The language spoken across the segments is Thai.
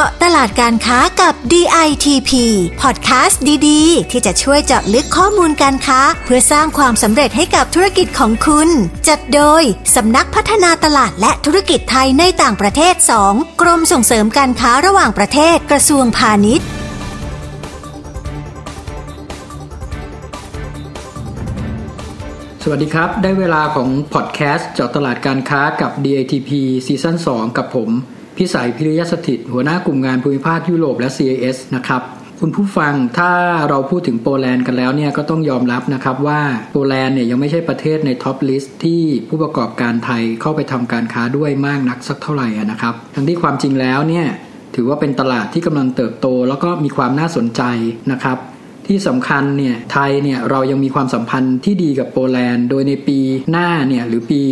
าะตลาดการค้ากับ DITP พอดแคสต์ดีๆ ที่จะช่วยเจาะลึกข้อมูลการค้า เพื่อสร้างความสำเร็จให้กับธุรกิจของคุณ จัดโดยสำนักพัฒนาตลาดและธุรกิจไทยในต่างประเทศ 2 กรมส่งเสริมการค้าระหว่างประเทศกระทรวงพาณิชย์สวัสดีครับ ได้เวลาของพอดแคสต์เจาะตลาดการค้ากับ DITP ซีซั่น2 กับผม พิสัยพิริยสถิต หัวหน้ากลุ่มงานภูมิภาคยุโรปและ CIS นะครับคุณผู้ฟังถ้าเราพูดถึงโปแลนด์กันแล้วเนี่ยก็ต้องยอมรับนะครับว่าโปแลนด์เนี่ยยังไม่ใช่ประเทศใน top list ที่ผู้ประกอบการไทยเข้าไปทำการค้าด้วยมากนักสักเท่าไหร่นะครับ ทั้งที่ความจริงแล้วเนี่ยถือว่าเป็นตลาดที่กำลังเติบโต แล้วก็มีความน่าสนใจนะครับ ที่สำคัญเนี่ยไทยเนี่ยเรายังมีความสัมพันธ์ที่ดีกับโปแลนด์ โดยในปีหน้าเนี่ยหรือปี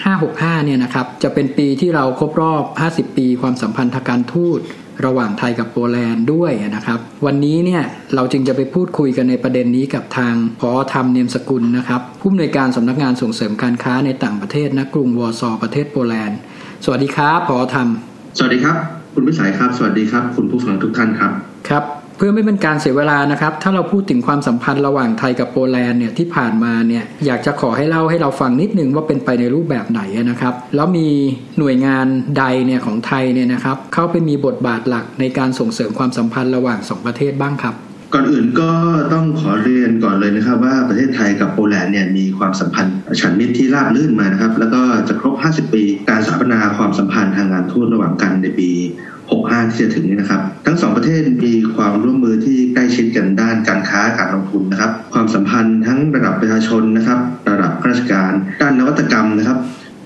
2565เนี่ยนะครับจะเป็นปีที่เราครบรอบ 50 ปี ความสัมพันธ์ทางการทูตระหว่างไทยกับโปแลนด์ด้วยนะครับ วันนี้เนี่ยเราจึงจะไปพูดคุยกันในประเด็นนี้กับทางพอธรรมเนียมสกุลนะครับผู้อำนวยการสำนักงานส่งเสริมการค้าในต่างประเทศณกรุงวอร์ซอประเทศโปแลนด์ สวัสดีครับพอธรรม สวัสดีครับ คุณพิสัยครับ สวัสดีครับ คุณผู้ฟังทุกท่านครับครับ เพื่อไม่เป็นการเสียเวลานะครับ ถ้าเราพูดถึงความสัมพันธ์ระหว่างไทยกับโปแลนด์เนี่ยที่ผ่านมาเนี่ยอยากจะขอให้เล่าให้เราฟังนิดนึงว่าเป็นไปในรูปแบบไหนนะครับ แล้วมีหน่วยงานใดเนี่ยของไทยเนี่ยนะครับเข้าไปมีบทบาทหลักในการส่งเสริมความสัมพันธ์ระหว่างสองประเทศบ้างครับ ก่อนอื่นก็ต้องขอเรียนก่อนเลยนะครับ ว่าประเทศไทยกับโปแลนด์เนี่ยมีความสัมพันธ์ฉันมิตรที่ราบรื่นมานะครับ แล้วก็จะครบ 50 ปีการสถาปนาความสัมพันธ์ทางการทูตระหว่างกันในปี 65 ที่จะถึงนี้นะครับ ทั้งสองประเทศมีความร่วมมือที่ใกล้ชิดกันด้านการค้าการลงทุนนะครับ ความสัมพันธ์ทั้งระดับประชาชนนะครับ ระดับข้าราชการ ด้านนวัตกรรมนะครับ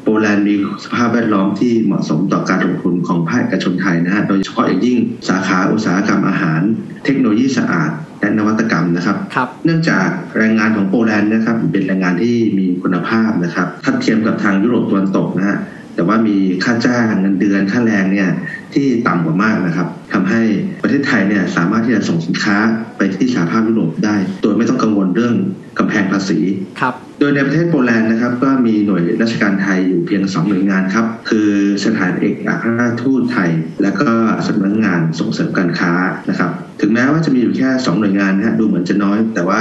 โปแลนด์มีสภาพแวดล้อมที่เหมาะสมต่อการลงทุนของภาคเอกชนไทยนะฮะ โดยเฉพาะอย่างยิ่งสาขาอุตสาหกรรมอาหาร เทคโนโลยีสะอาดและนวัตกรรมนะครับครับเนื่องจากแรงงานของโปแลนด์นะครับเป็นแรงงานที่มีคุณภาพนะครับถ้าเทียมกับทางยุโรปตะวันตกนะฮะ แต่ว่ามีค่าจ้างเงินเดือนค่าแรงเนี่ยที่ต่ำกว่ามากนะครับทำให้ประเทศไทยเนี่ยสามารถที่จะส่งสินค้าไปที่สหภาพยุโรปได้ โดยไม่ต้องกังวลเรื่องกำแพงภาษีครับโดยในประเทศโปแลนด์นะครับก็มีหน่วยราชการไทยอยู่เพียง2หน่วยงานครับ คือสถานเอกอัครราชทูตไทย และก็สำนักงานส่งเสริมการค้านะครับ ถึงแม้ว่าจะมีอยู่แค่ 2 หน่วยงานนะฮะดูเหมือนจะน้อย แต่ว่า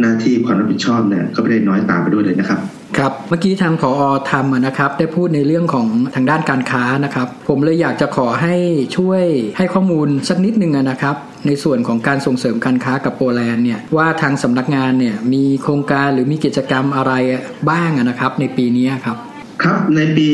หน้าที่ความรับผิดชอบเนี่ยก็ไม่ได้น้อยตามไปด้วยเลยนะครับครับเมื่อกี้ทางผอทำนะครับ ได้พูดในเรื่องของทางด้านการค้านะครับ ผมเลยอยากจะขอให้ช่วยให้ข้อมูลสักนิดนึงนะครับ ในส่วนของการส่งเสริมการค้ากับโปแลนด์เนี่ยว่าทางสำนักงานเนี่ยมีโครงการหรือมีกิจกรรมอะไรบ้างนะครับ ในปีนี้ครับ ครับในปี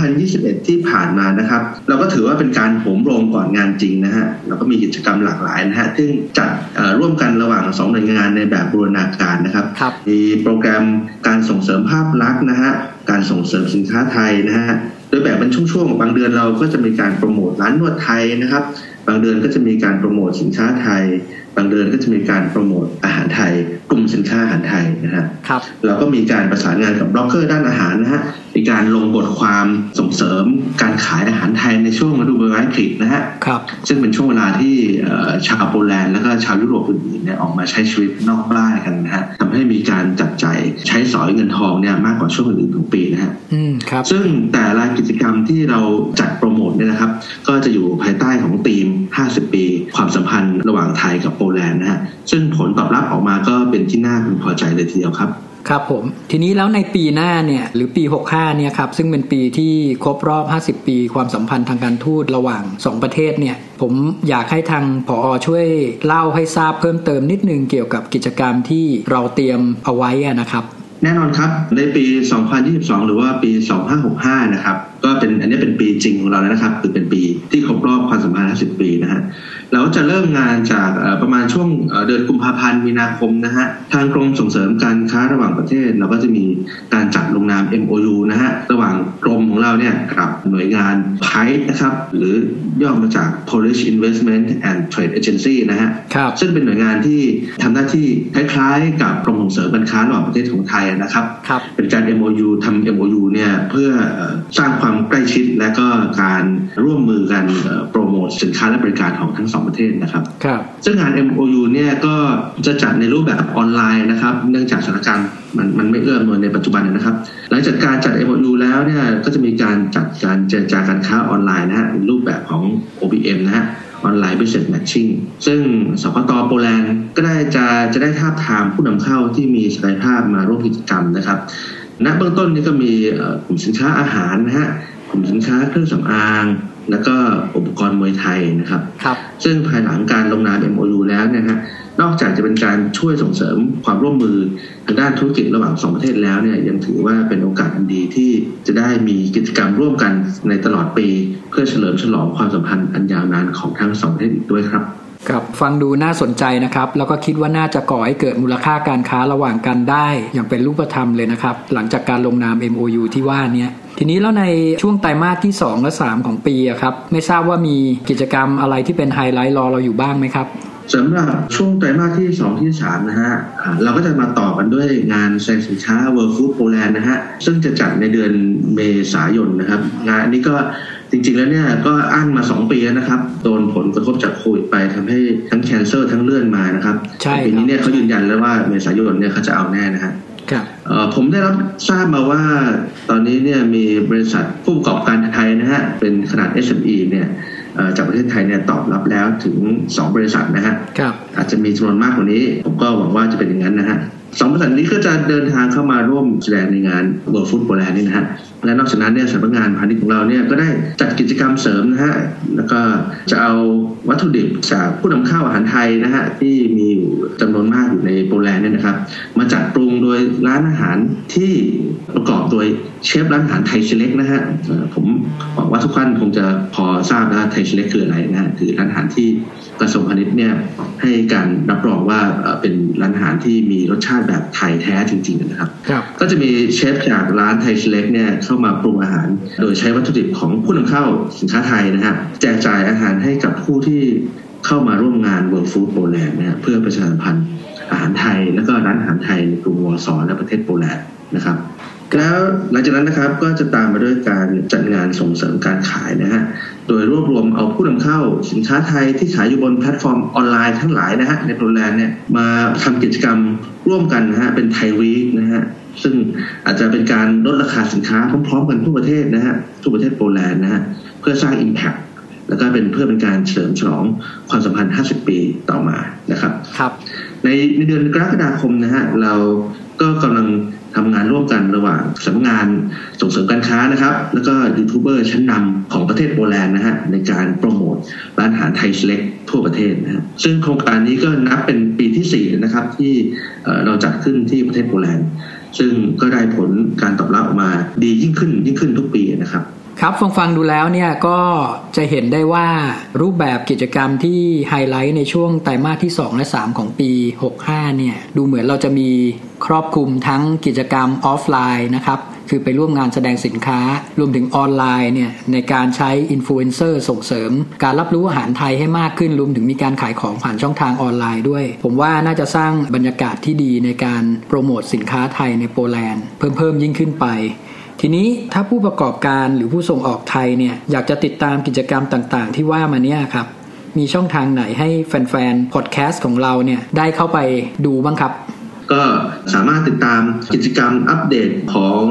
2021 ที่ผ่านมานะครับ เราก็ถือว่าเป็นการโหมโรงก่อนงานจริงนะฮะเราก็มีกิจกรรมหลากหลายนะฮะซึ่งจัดเอ่อร่วมกันระหว่างสองหน่วยงานในแบบบูรณาการนะครับครับมีโปรแกรมการส่งเสริมภาพลักษณ์นะฮะการส่งเสริมสินค้าไทยนะฮะโดยแบ่งเป็นช่วงๆบางเดือนเราก็จะมีการโปรโมทร้านนวดไทยนะครับ บางเดือนก็จะมีการโปรโมทสินค้าไทยบางเดือนก็จะมีการโปรโมทอาหารไทย กลุ่มสินค้าอาหารไทยนะฮะครับเราก็มีการประสานงานกับบล็อกเกอร์ด้านอาหารนะฮะมีการลงบทความส่งเสริมการขายอาหารไทยในช่วงฤดูใบไม้ผลินะฮะครับซึ่งเป็นช่วงเวลาที่เอ่อชาวโปแลนด์แล้วก็ชาวยุโรปอื่นๆเนี่ยออกมาใช้ชีวิตนอกบ้านกันนะฮะทำให้มีการจับจ่ายใช้สอยเงินทองเนี่ยมากกว่าช่วงอื่นๆของปีนะฮะอืมครับซึ่งแต่ละกิจกรรมที่เราจัดโปรโมทเนี่ยนะครับ ก็จะอยู่ภายใต้ของธีม 50 ปี ความสัมพันธ์ระหว่างไทยกับโปแลนด์นะฮะซึ่งผลตอบรับออกมาก็เป็นที่น่าพึงพอใจเลยทีเดียวครับครับผมทีนี้แล้วในปีหน้าเนี่ยหรือปี 65เนี่ยครับซึ่งเป็นปีที่ครบรอบ 50 ปี ความสัมพันธ์ทางการทูตระหว่าง 2 ประเทศเนี่ยผมอยากให้ทางผอช่วยเล่าให้ทราบเพิ่มเติมนิดนึงเกี่ยวกับกิจกรรมที่เราเตรียมเอาไว้อะนะครับ แน่นอนครับในปี 2022 หรือว่าปี 2565 นะครับก็เป็นอันนี้เป็นปีจริงของเราแล้วนะครับ คือเป็นปีที่ครบรอบความสัมพันธ์50 ปีนะฮะเราจะเริ่มงานจากเอ่อประมาณช่วงเอ่อเดือนกุมภาพันธ์มีนาคมนะฮะทางกรมส่งเสริมการค้าระหว่างประเทศ เราก็จะมีการจัดลงนาม MOU นะฮะระหว่างกรมของเราเนี่ยกับหน่วยงาน PIPE นะครับ หรือย่อมาจาก Polish Investment and Trade Agency นะฮะครับซึ่งเป็นหน่วยงานที่ทำหน้าที่คล้ายๆ กับกรมส่งเสริมการค้าระหว่างประเทศของไทยนะครับครับเป็นการ MOU ทำ MOU เนี่ยเพื่อเอ่อสร้างความความใกล้ชิดและก็การร่วมมือกันโปรโมทสินค้าและบริการของทั้งสองประเทศนะครับครับซึ่งงาน MOU เนี่ยก็จะจัดในรูปแบบออนไลน์นะครับ เนื่องจากสถานการณ์มันมันไม่เอื้ออำนวยในปัจจุบันนะครับ หลังจากการจัด MOU แล้วเนี่ยก็จะมีการจัดการเจรจาการค้าออนไลน์นะฮะในรูปแบบของ OBM นะฮะออนไลน์ Business Matching ซึ่งสปตโปแลนด์ก็ได้จะจะได้ทาบทามผู้นำเข้าที่มีศักยภาพมาร่วมกิจกรรมนะครับ ณเบื้องต้นนี่ก็มีกลุ่มสินค้าอาหารนะฮะกลุ่มสินค้าเครื่องสำอาง แล้วก็อุปกรณ์มวยไทยนะครับครับ ซึ่งภายหลังการลงนาม MOU แล้วเนี่ยนะนอกจากจะเป็นการช่วยส่งเสริมความร่วมมือทางด้านธุรกิจระหว่างสองประเทศแล้วเนี่ยยังถือว่าเป็นโอกาสอันดีที่จะได้มีกิจกรรมร่วมกันในตลอดปี เพื่อเฉลิมฉลองความสัมพันธ์อันยาวนานของทั้งสองประเทศอีกด้วยครับ ครับฟังดูน่าสนใจนะครับ แล้วก็คิดว่าน่าจะก่อให้เกิดมูลค่าการค้าระหว่างกันได้ อย่างเป็นรูปธรรมเลยนะครับ หลังจากการลงนาม MOU ที่ว่านี้ทีนี้แล้วในช่วงไตรมาสที่ 2 และ 3 ของปีครับไม่ทราบว่ามีกิจกรรมอะไรที่เป็นไฮไลท์รอเราอยู่บ้างไหมครับสำหรับช่วงไตรมาสที่ 2 ที่ 3 นะฮะ เราก็จะมาต่อกันด้วยงานแสดงสินค้า World Food Poland นะฮะ ซึ่งจะจัดในเดือนเมษายนนะครับ งานนี้ก็ จริงๆแล้วเนี่ยก็อั้นมา 2 ปีแล้วนะครับโดนผลกระทบจากโควิดไปทำให้ทั้งแคนเซิลทั้งเลื่อนมานะครับใช่ครับปีนี้เนี่ยเขายืนยันแล้วว่าเมษายนเนี่ยเขาจะเอาแน่นะฮะครับเอ่อผมได้รับทราบมาว่าตอนนี้เนี่ยมีบริษัทผู้ประกอบการไทยนะฮะเป็นขนาด SME เนี่ยเอ่อจากประเทศไทยเนี่ยตอบรับแล้วถึง 2 บริษัทนะฮะครับอาจจะมีจำนวนมากกว่านี้ ผมก็หวังว่าจะเป็นอย่างนั้นนะฮะสองบริษัทนี้ก็จะเดินทางเข้ามาร่วมแสดงในงาน World Food Poland นี่นะฮะและนอกจากนั้นเนี่ยสำนักงานพาณิชย์ของเราเนี่ยก็ได้จัดกิจกรรมเสริมนะฮะแล้วก็จะเอาวัตถุดิบจากผู้นำเข้าอาหารไทยนะฮะที่มีอยู่จำนวนมากอยู่ในโปแลนด์เนี่ยนะครับ มาจัดปรุงโดยร้านอาหารที่ประกอบโดยเชฟร้านอาหารไทยเชเล็กนะฮะผมหวังว่าทุกท่านคงจะพอทราบนะไทยเชเล็กคืออะไรนะฮะคือร้านอาหารที่กระทรวงพาณิชย์เนี่ยให้การรับรองว่าเอ่อเป็นร้านอาหารที่มีรสชาติแบบไทยแท้จริงๆนะครับครับ ก็จะมีเชฟจากร้านไทยเล็กเนี่ยเข้ามาปรุงอาหาร โดยใช้วัตถุดิบของผู้นำเข้าสินค้าไทยนะฮะแจกจ่ายอาหารให้กับผู้ที่เข้ามาร่วมงาน World Food Poland นะฮะเพื่อประชาสัมพันธ์อาหารไทย และก็ร้านอาหารไทยในกรุงวอร์ซอและประเทศโปแลนด์นะครับแล้วหลังจากนั้นนะครับก็จะตามมาด้วยการจัดงานส่งเสริมการขายนะฮะ โดยรวบรวมเอาผู้นำเข้าสินค้าไทยที่ขายอยู่บนแพลตฟอร์มออนไลน์ทั้งหลายนะฮะในโปแลนด์เนี่ยมาทำกิจกรรมร่วมกันนะฮะเป็น Thai Week นะฮะซึ่งอาจจะเป็นการลดราคาสินค้าพร้อมๆกันทั่วประเทศนะฮะทั่วประเทศโปแลนด์นะฮะเพื่อสร้าง Impact แล้วก็เป็นเพื่อเป็นการเฉลิมฉลองความสัมพันธ์ 50 ปีต่อมานะครับครับ ในในเดือนกรกฎาคมนะฮะเราก็กำลัง ทำงานร่วมกันระหว่างสำนักงานส่งเสริมการค้านะครับ แล้วก็ยูทูบเบอร์ชั้นนำของประเทศโปแลนด์นะฮะในการโปรโมทร้านอาหารไทยเล็กทั่วประเทศนะฮะซึ่งโครงการนี้ก็นับเป็นปีที่ 4 นะครับ ที่เอ่อเราจัดขึ้นที่ประเทศโปแลนด์ ซึ่งก็ได้ผลการตอบรับออกมาดียิ่งขึ้นยิ่งขึ้นทุกปีนะครับ ครับฟังฟังดูแล้วเนี่ยก็จะเห็นได้ว่ารูปแบบกิจกรรมที่ไฮไลท์ในช่วงไตรมาสที่ 2 และ 3 ของปี 65 เนี่ย ดูเหมือนเราจะมีครอบคลุมทั้งกิจกรรมออฟไลน์นะครับคือไปร่วมงานแสดงสินค้า รวมถึงออนไลน์เนี่ยในการใช้อินฟลูเอนเซอร์ส่งเสริม การรับรู้อาหารไทยให้มากขึ้น รวมถึงมีการขายของผ่านช่องทางออนไลน์ด้วย ผมว่าน่าจะสร้างบรรยากาศที่ดีในการโปรโมทสินค้าไทยในโปแลนด์เพิ่มเพิ่มยิ่งขึ้นไป ทีนี้ถ้าผู้ประกอบการหรือผู้ส่งออกไทยเนี่ยอยากจะติดตามกิจกรรมต่างๆ ที่ว่ามาเนี่ยครับมีช่องทางไหนให้แฟนๆพอดแคสต์ของเราเนี่ยได้เข้าไปดูบ้างครับ ก็สามารถติดตามกิจกรรมอัปเดตของ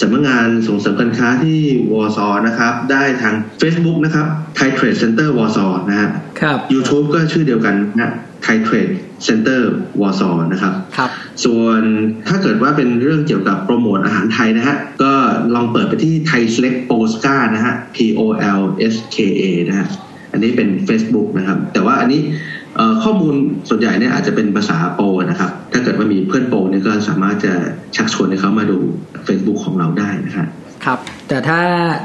สำนักงานส่งเสริมการค้าที่วอร์ซอนะครับ ได้ทาง Facebook นะครับ Thai Trade Center วอร์ซอนะฮะครับ YouTube ก็ชื่อเดียวกันนะ Thai Trade Center วอร์ซอนะครับครับ ส่วนถ้าเกิดว่าเป็นเรื่องเกี่ยวกับโปรโมทอาหารไทยนะฮะ ก็ลองเปิดไปที่ Thai Select Polska นะฮะ P O L S K A นะฮะ อันนี้เป็น Facebook นะครับ แต่ว่าอันนี้เอ่อ ข้อมูลส่วนใหญ่เนี่ยอาจจะเป็นภาษาโปรนะครับ ถ้าเกิดว่ามีเพื่อนโปรเนี่ยก็สามารถจะชักชวนให้เขามาดู Facebook ของเราได้นะครับครับ แต่ถ้า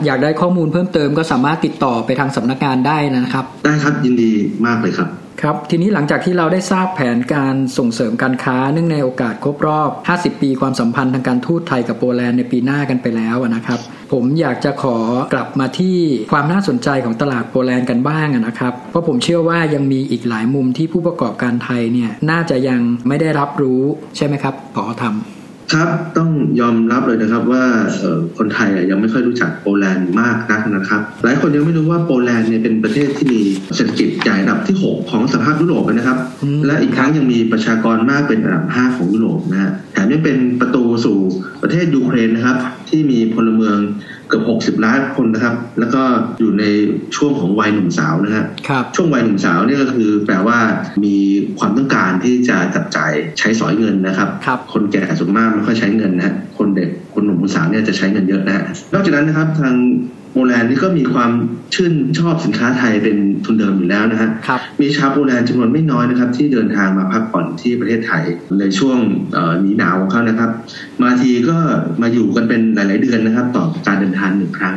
อยากได้ข้อมูลเพิ่มเติมก็สามารถติดต่อไปทางสำนักงานได้นะครับ ได้ครับยินดีมากเลยครับ ครับทีนี้หลังจากที่เราได้ทราบแผนการส่งเสริมการค้าเนื่องในโอกาสครบรอบ 50 ปีความสัมพันธ์ทางการทูตไทยกับโปแลนด์ในปีหน้ากันไปแล้วนะครับ ผมอยากจะขอกลับมาที่ความน่าสนใจของตลาดโปแลนด์กันบ้างนะครับ เพราะผมเชื่อว่ายังมีอีกหลายมุมที่ผู้ประกอบการไทยเนี่ยน่าจะยังไม่ได้รับรู้ใช่ไหมครับขอทำ ครับต้องยอมรับเลยนะครับว่าคนไทยยังไม่ค่อยรู้จักโปแลนด์มากนักนะครับ หลายคนยังไม่รู้ว่าโปแลนด์เนี่ยเป็นประเทศที่มีเศรษฐกิจใหญ่อันดับที่ 6 ของสภาพยุโรปนะครับ และอีกครั้งยังมีประชากรมากเป็นอันดับ 5 ของยุโรปนะฮะแถมยังเป็นประตูสู่ประเทศยูเครนนะครับ ที่มีพลเมืองเกือบ60 ล้านคนนะครับ แล้วก็อยู่ในช่วงของวัยหนุ่มสาวนะฮะช่วงวัยหนุ่มสาวนี่ก็คือแปลว่ามีความต้องการที่จะจับจ่ายใช้สอยเงินนะครับรบคนแก่ส่วนมากไม่ค่อยใช้เงินนะคนเด็กคนหนุ่มคนสาวเนี่ยจะใช้เงินเยอะนะนอกจากนั้นนะครับทางโปแลนด์นี่ก็มีความชื่นชอบสินค้าไทยเป็นทุนเดิมอยู่แล้วนะฮะมีชาวโปแลนด์จำนวนไม่น้อยนะครับ ที่เดินทางมาพักผ่อนที่ประเทศไทยในช่วงหนีหนาวของเขานะครับ มาทีก็มาอยู่กันเป็นหลาย ๆ เดือนนะครับ ต่อการเดินทางหนึ่งครั้ง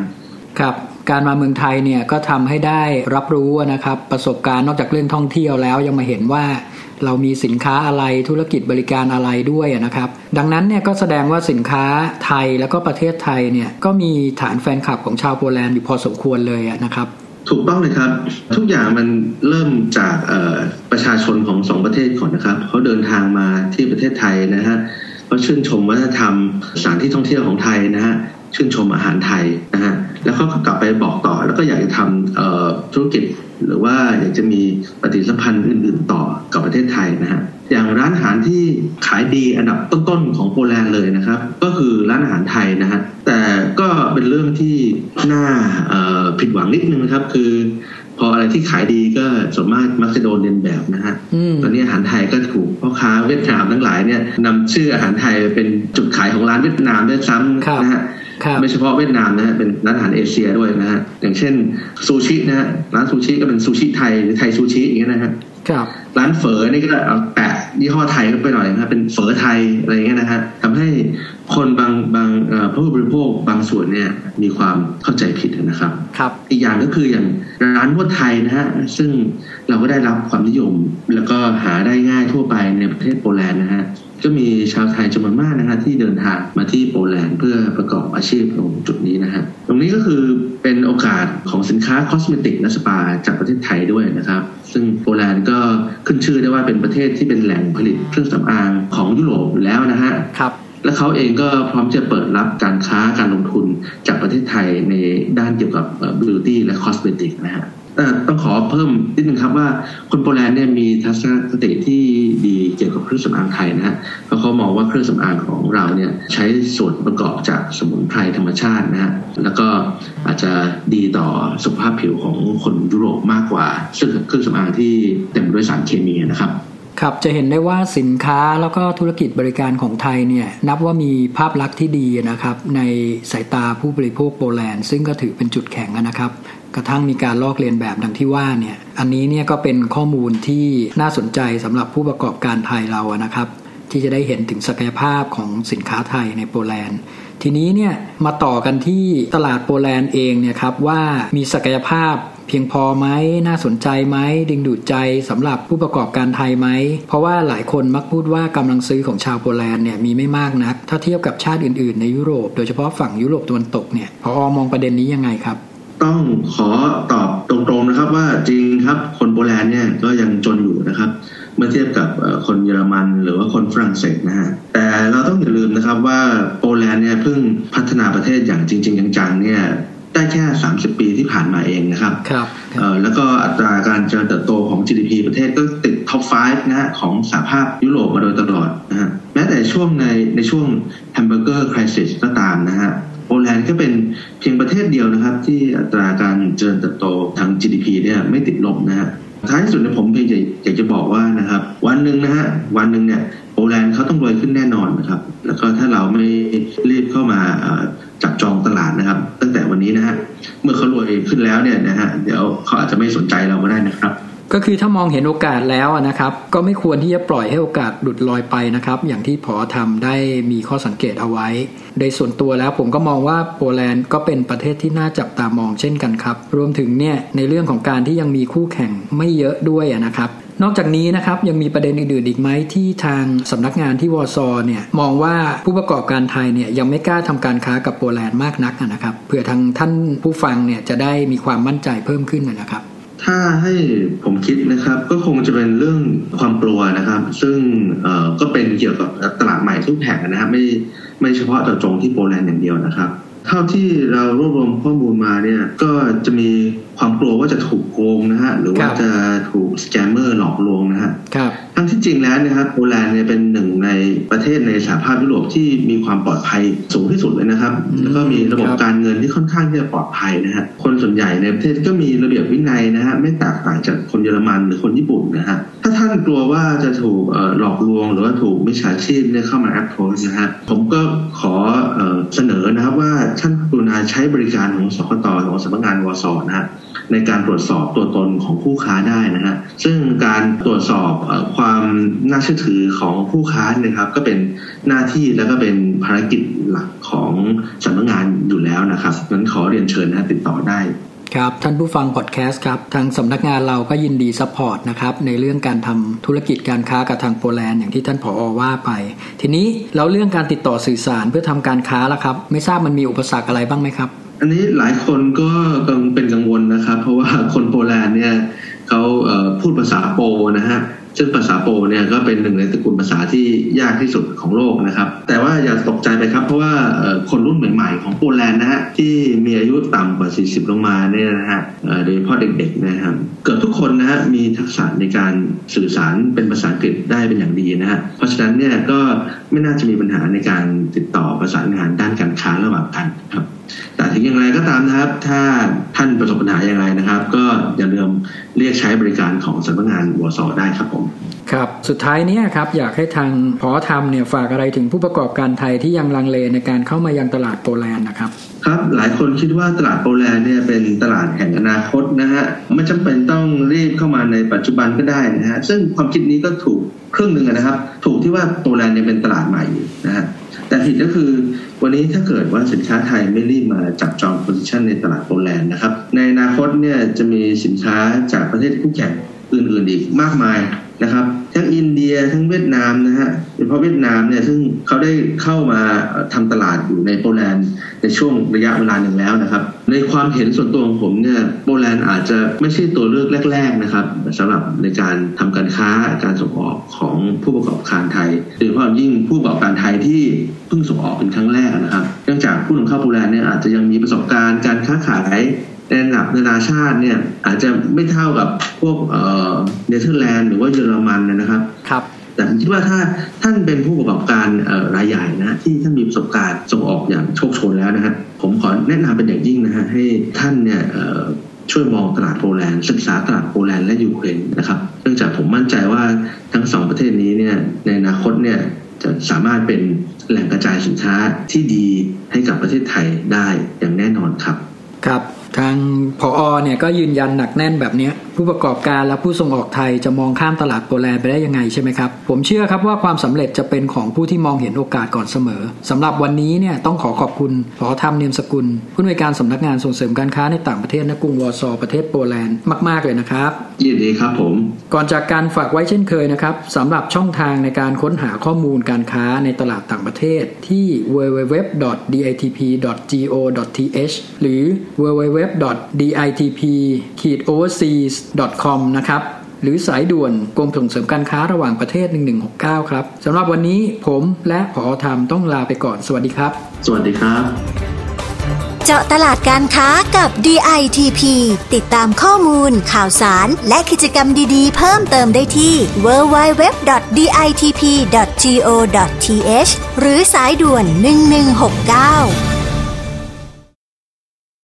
ครับ การมาเมืองไทยเนี่ยก็ทำให้ได้รับรู้นะครับประสบการณ์นอกจากเรื่องท่องเที่ยวแล้วยังมาเห็นว่าเรามีสินค้าอะไรธุรกิจบริการอะไรด้วยนะครับ ดังนั้นเนี่ยก็แสดงว่าสินค้าไทยแล้วก็ประเทศไทยเนี่ยก็มีฐานแฟนคลับของชาวโปแลนด์อยู่พอสมควรเลยนะครับถูกต้องเลยครับ ทุกอย่างมันเริ่มจากประชาชนของสองประเทศก่อนนะครับเขาเดินทางมาที่ประเทศไทยนะฮะ เขาชื่นชมวัฒนธรรมสถานที่ท่องเที่ยวของไทยนะฮะชื่นชมอาหารไทยนะฮะแล้วเขาก็กลับไปบอกต่อแล้วก็อยากจะทำธุรกิจหรือว่าอยากจะมีปฏิสัมพันธ์อื่น ๆ ต่อกับประเทศไทยนะฮะอย่างร้านอาหารที่ขายดีอันดับต้นๆของโปแลนด์เลยนะครับ ก็คือร้านอาหารไทยนะฮะแต่ ก็เป็นเรื่องที่น่าผิดหวังนิดนึงนะครับ คือ พออะไรที่ขายดีก็ส่วนมากมักจะโดนเลียนแบบนะฮะตอนนี้อาหารไทยก็ถูกพ่อค้าเวียดนามทั้งหลายเนี่ยนำชื่ออาหารไทยเป็นจุดขายของร้านเวียดนามด้วยซ้ำนะฮะไม่เฉพาะเวียดนามนะฮะเป็นร้านอาหารเอเชียด้วยนะฮะอย่างเช่นซูชินะฮะร้านซูชิก็เป็นซูชิไทยหรือไทยซูชิอย่างเงี้ยนะฮะ ร้านเฝอนี่ก็เอาแปะยี่ห้อไทยเข้าไปหน่อยนะเป็นเฝอไทยอะไรเงี้ยนะฮะทำให้คนบางบางผู้บริโภคบางส่วนเนี่ยมีความเข้าใจผิดนะครับครับอีกอย่างก็คืออย่างร้านนวดไทยนะฮะซึ่งเราก็ได้รับความนิยม แล้วก็หาได้ง่ายทั่วไปในประเทศโปแลนด์นะฮะ ก็มีชาวไทยจำนวนมากนะฮะที่เดินทางมาที่โปแลนด์เพื่อประกอบอาชีพตรงจุดนี้นะฮะตรงนี้ก็คือเป็นโอกาสของสินค้า cosmetic และสปาจากประเทศไทยด้วยนะครับซึ่งโปแลนด์ก็ขึ้นชื่อได้ว่าเป็นประเทศที่เป็นแหล่งผลิตเครื่องสำอางของยุโรปอยู่แล้วนะฮะครับและเขาเองก็พร้อมจะเปิดรับการค้าการลงทุนจากประเทศไทยในด้านเกี่ยวกับ beauty และ cosmetic นะฮะ ต้องขอเพิ่มนิดนึงครับว่าคนโปแลนด์เนี่ยมีทัศนคติที่ดีเกี่ยวกับเครื่องสำอางไทยนะฮะเพราะเขามองว่าเครื่องสำอางของเราเนี่ยใช้ส่วนประกอบจากสมุนไพรธรรมชาตินะฮะแล้วก็อาจจะดีต่อสุขภาพผิวของคนยุโรปมากกว่า ซึ่งเครื่องสำอางที่เต็มด้วยสารเคมีนะครับครับจะเห็นได้ว่าสินค้าแล้วก็ธุรกิจบริการของไทยเนี่ยนับว่ามีภาพลักษณ์ที่ดีนะครับในสายตาผู้บริโภคโปแลนด์ ซึ่งก็ถือเป็นจุดแข็งนะครับ กระทั่งมีการลอกเลียนแบบดังที่ว่าเนี่ยอันนี้เนี่ยก็เป็นข้อมูลที่น่าสนใจสำหรับผู้ประกอบการไทยเรานะครับ ที่จะได้เห็นถึงศักยภาพของสินค้าไทยในโปแลนด์ทีนี้เนี่ยมาต่อกันที่ตลาดโปแลนด์เองเนี่ยครับว่ามีศักยภาพเพียงพอไหมน่าสนใจไหมดึงดูดใจสำหรับผู้ประกอบการไทยไหม เพราะว่าหลายคนมักพูดว่ากำลังซื้อของชาวโปแลนด์เนี่ยมีไม่มากนัก ถ้าเทียบกับชาติอื่นๆ ในยุโรป โดยเฉพาะฝั่งยุโรปตะวันตกเนี่ยพอมองประเด็นนี้ยังไงครับ ต้องขอตอบตรงๆนะครับว่าจริงครับคนโปแลนด์เนี่ยก็ยังจนอยู่นะครับ เมื่อเทียบกับคนเยอรมันหรือว่าคนฝรั่งเศสนะฮะแต่เราต้องอย่าลืมนะครับว่าโปแลนด์เนี่ยเพิ่งพัฒนาประเทศอย่างจริง ๆ จังๆเนี่ยได้แค่ 30 ปีที่ผ่านมาเองนะครับครับแล้วก็อัตราการเจริญเติบโตของ GDP ประเทศก็ติด top 5 นะฮะของสหภาพยุโรปมาโดยตลอดนะฮะแม้แต่ช่วงในในช่วง Hamburger Crisis ก็ตามนะฮะ โปแลนด์ก็เป็นเพียงประเทศเดียวนะครับ ที่อัตราการเจริญเติบโตทาง GDP เนี่ยไม่ติดลบนะฮะท้ายสุดเนี่ยผมเพียงอยากจะบอกว่านะครับ วันหนึ่งนะฮะวันหนึ่งเนี่ยโปแลนด์เขาต้องรวยขึ้นแน่นอนนะครับ แล้วก็ถ้าเราไม่รีบเข้ามาจับจองตลาดนะครับ ตั้งแต่วันนี้นะฮะเมื่อเขารวยขึ้นแล้วเนี่ยนะฮะเดี๋ยวเขาอาจจะไม่สนใจเราก็ได้นะครับ ก็คือถ้ามองเห็นโอกาสแล้วนะครับ ก็ไม่ควรที่จะปล่อยให้โอกาสหลุดลอยไปนะครับ อย่างที่พอทำได้มีข้อสังเกตเอาไว้โดยส่วนตัวแล้วผมก็มองว่าโปแลนด์ก็เป็นประเทศที่น่าจับตามองเช่นกันครับ รวมถึงเนี่ยในเรื่องของการที่ยังมีคู่แข่งไม่เยอะด้วยนะครับนอกจากนี้นะครับยังมีประเด็นอื่นๆอีกไหมที่ทางสำนักงานที่วอร์ซอเนี่ยมองว่าผู้ประกอบการไทยเนี่ยยังไม่กล้าทำการค้ากับโปแลนด์มากนักนะครับเผื่อทางท่านผู้ฟังเนี่ยจะได้มีความมั่นใจเพิ่มขึ้นนะครับ ถ้าให้ผมคิดนะครับก็คงจะเป็นเรื่องความกลัวนะครับ ซึ่งก็เป็นเกี่ยวกับตลาดใหม่ทุกแห่งนะครับ ไม่ไม่เฉพาะเจาะจงที่โปแลนด์อย่างเดียวนะครับ เท่าที่เรารวบรวมข้อมูลมาเนี่ยก็จะมีความกลัวว่าจะถูกโกงนะฮะหรือว่าจะถูกสแกมเมอร์หลอกลวงนะฮะ ทั้งที่จริงแล้วนะครับโปแลนด์เนี่ยเป็นหนึ่งในประเทศในสหภาพยุโรปที่มีความปลอดภัยสูงที่สุดเลยนะครับ แล้วก็มีระบบการเงินที่ค่อนข้างที่จะปลอดภัยนะฮะคนส่วนใหญ่ในประเทศก็มีระเบียบวินัยนะฮะไม่แตกต่างจากคนเยอรมันหรือคนญี่ปุ่นนะฮะถ้าท่านกลัวว่าจะถูกหลอกลวงหรือว่าถูกมิจฉาชีพเนี่ยเข้ามาแอปโพสนะฮะผมก็ขอเสนอนะครับว่าท่านกรุณาใช้บริการของสคต.ของสำนักงานวอร์ซอนะฮะในการตรวจสอบตัวตนของผู้ค้าได้นะฮะซึ่งการตรวจสอบความน่าเชื่อถือของผู้ค้านะครับ ก็เป็นหน้าที่แล้วก็เป็นภารกิจหลักของสำนักงานอยู่แล้วนะครับงั้นขอเรียนเชิญนะติดต่อได้ครับท่านผู้ฟังพอดแคสต์ครับทางสำนักงานเราก็ยินดี support นะครับในเรื่องการทำธุรกิจการค้ากับทางโปแลนด์อย่างที่ท่านผอ.ว่าไป ทีนี้แล้วเรื่องการติดต่อสื่อสารเพื่อทำการค้าล่ะครับ ไม่ทราบมันมีอุปสรรคอะไรบ้างไหมครับ อันนี้หลายคนก็เป็นกังวลนะครับ เพราะว่าคนโปแลนด์เนี่ย เขาพูดภาษาโปนะฮะซึ่งภาษาโปเนี่ยก็เป็นหนึ่งในตระกูลภาษาที่ยากที่สุดของโลกนะครับ แต่ว่าอย่าตกใจไปครับ เพราะว่าคนรุ่นใหม่ๆ ของโปแลนด์นะฮะที่มีอายุต่ำกว่า 40 ลงมาเนี่ยนะฮะโดยเฉพาะเด็กๆนะครับเกือบทุกคนนะฮะมีทักษะในการสื่อสารเป็นภาษาอังกฤษได้เป็นอย่างดีนะฮะเพราะฉะนั้นเนี่ยก็ไม่น่าจะมีปัญหาในการติดต่อประสานงานด้านการค้าระหว่างกันครับ แต่ถึงอย่างไรก็ตามนะครับ ถ้าท่านประสบปัญหาอย่างไรนะครับ ก็อย่าลืมเรียกใช้บริการของสำนักงานวสได้ครับผมครับสุดท้ายนี้ครับอยากให้ทางพอทำเนี่ยฝากอะไรถึงผู้ประกอบการไทยที่ยังลังเลในการเข้ามายังตลาดโปแลนด์นะครับครับหลายคนคิดว่าตลาดโปแลนด์เนี่ยเป็นตลาดแห่งอนาคตนะฮะไม่จำเป็นต้องรีบเข้ามาในปัจจุบันก็ได้นะฮะซึ่งความคิดนี้ก็ถูกครึ่งหนึ่งนะครับ ถูกที่ว่าโปแลนด์ยังเป็นตลาดใหม่นะฮะแต่ผิดก็คือ วันนี้ถ้าเกิดว่าสินค้าไทยไม่รีบมาจับจอง position ในตลาดโปแลนด์นะครับ ในอนาคตเนี่ยจะมีสินค้าจากประเทศคู่แข่ง อื่นๆอีกมากมายนะครับ ทั้งอินเดียทั้งเวียดนามนะฮะโดยเฉพาะเวียดนามเนี่ยซึ่งเขาได้เข้ามาทำตลาดอยู่ในโปแลนด์ในช่วงระยะเวลาหนึ่งแล้วนะครับ ในความเห็นส่วนตัวของผมเนี่ยโปแลนด์อาจจะไม่ใช่ตัวเลือกแรก ๆนะครับสำหรับในการทำการค้าการส่งออกของผู้ประกอบการไทยโดยเฉพาะยิ่งผู้ประกอบการไทยที่เพิ่งส่งออกเป็นครั้งแรกนะครับ เนื่องจากผู้นำเข้าโปแลนด์เนี่ยอาจจะยังมีประสบการณ์การค้าขาย ในระดับนานาชาติเนี่ยอาจจะไม่เท่ากับพวกเนเธอร์แลนด์หรือว่าเยอรมันนะครับครับแต่ผมคิดว่าถ้าท่านเป็นผู้ประกอบการรายใหญ่นะที่ท่านมีประสบการณ์ส่งออกอย่างโชคโชนแล้วนะฮะผมขอแนะนำเป็นอย่างยิ่งนะฮะให้ท่านเนี่ยช่วยมองตลาดโปแลนด์ศึกษาตลาดโปแลนด์และยูเครนนะครับเนื่องจากผมมั่นใจว่าทั้งสองประเทศนี้เนี่ยในอนาคตเนี่ยจะสามารถเป็นแหล่งกระจายสินค้าที่ดีให้กับประเทศไทยได้อย่างแน่นอนครับครับ ทางพออเนี่ยก็ยืนยันหนักแน่นแบบนี้ผู้ประกอบการและผู้ส่งออกไทยจะมองข้ามตลาดโปแลนด์ไปได้ยังไงใช่ไหมครับผมเชื่อครับว่าความสำเร็จจะเป็นของผู้ที่มองเห็นโอกาสก่อนเสมอสำหรับวันนี้เนี่ยต้องขอขอบคุณพอทำเนียมสกุล ผู้อำนวยการสำนักงานส่งเสริมการค้าในต่างประเทศณกรุงวอร์ซอประเทศโปแลนด์มากๆเลยนะครับยินดีครับผม ก่อนจากการฝากไว้เช่นเคยนะครับสำหรับช่องทางในการค้นหาข้อมูลการค้าในตลาดต่างประเทศที่ www.ditp.go.th หรือ www.dit itp-overseas.com นะครับหรือสายด่วนกรมส่งเสริมการค้าระหว่างประเทศ 1169 ครับสำหรับวันนี้ผมและผอธรรมต้องลาไปก่อน สวัสดีครับ สวัสดีครับ เจาะตลาดการค้ากับ DITP ติดตามข้อมูล ข่าวสาร และกิจกรรมดีๆ เพิ่มเติมได้ที่ www.ditp.go.th หรือสายด่วน 1169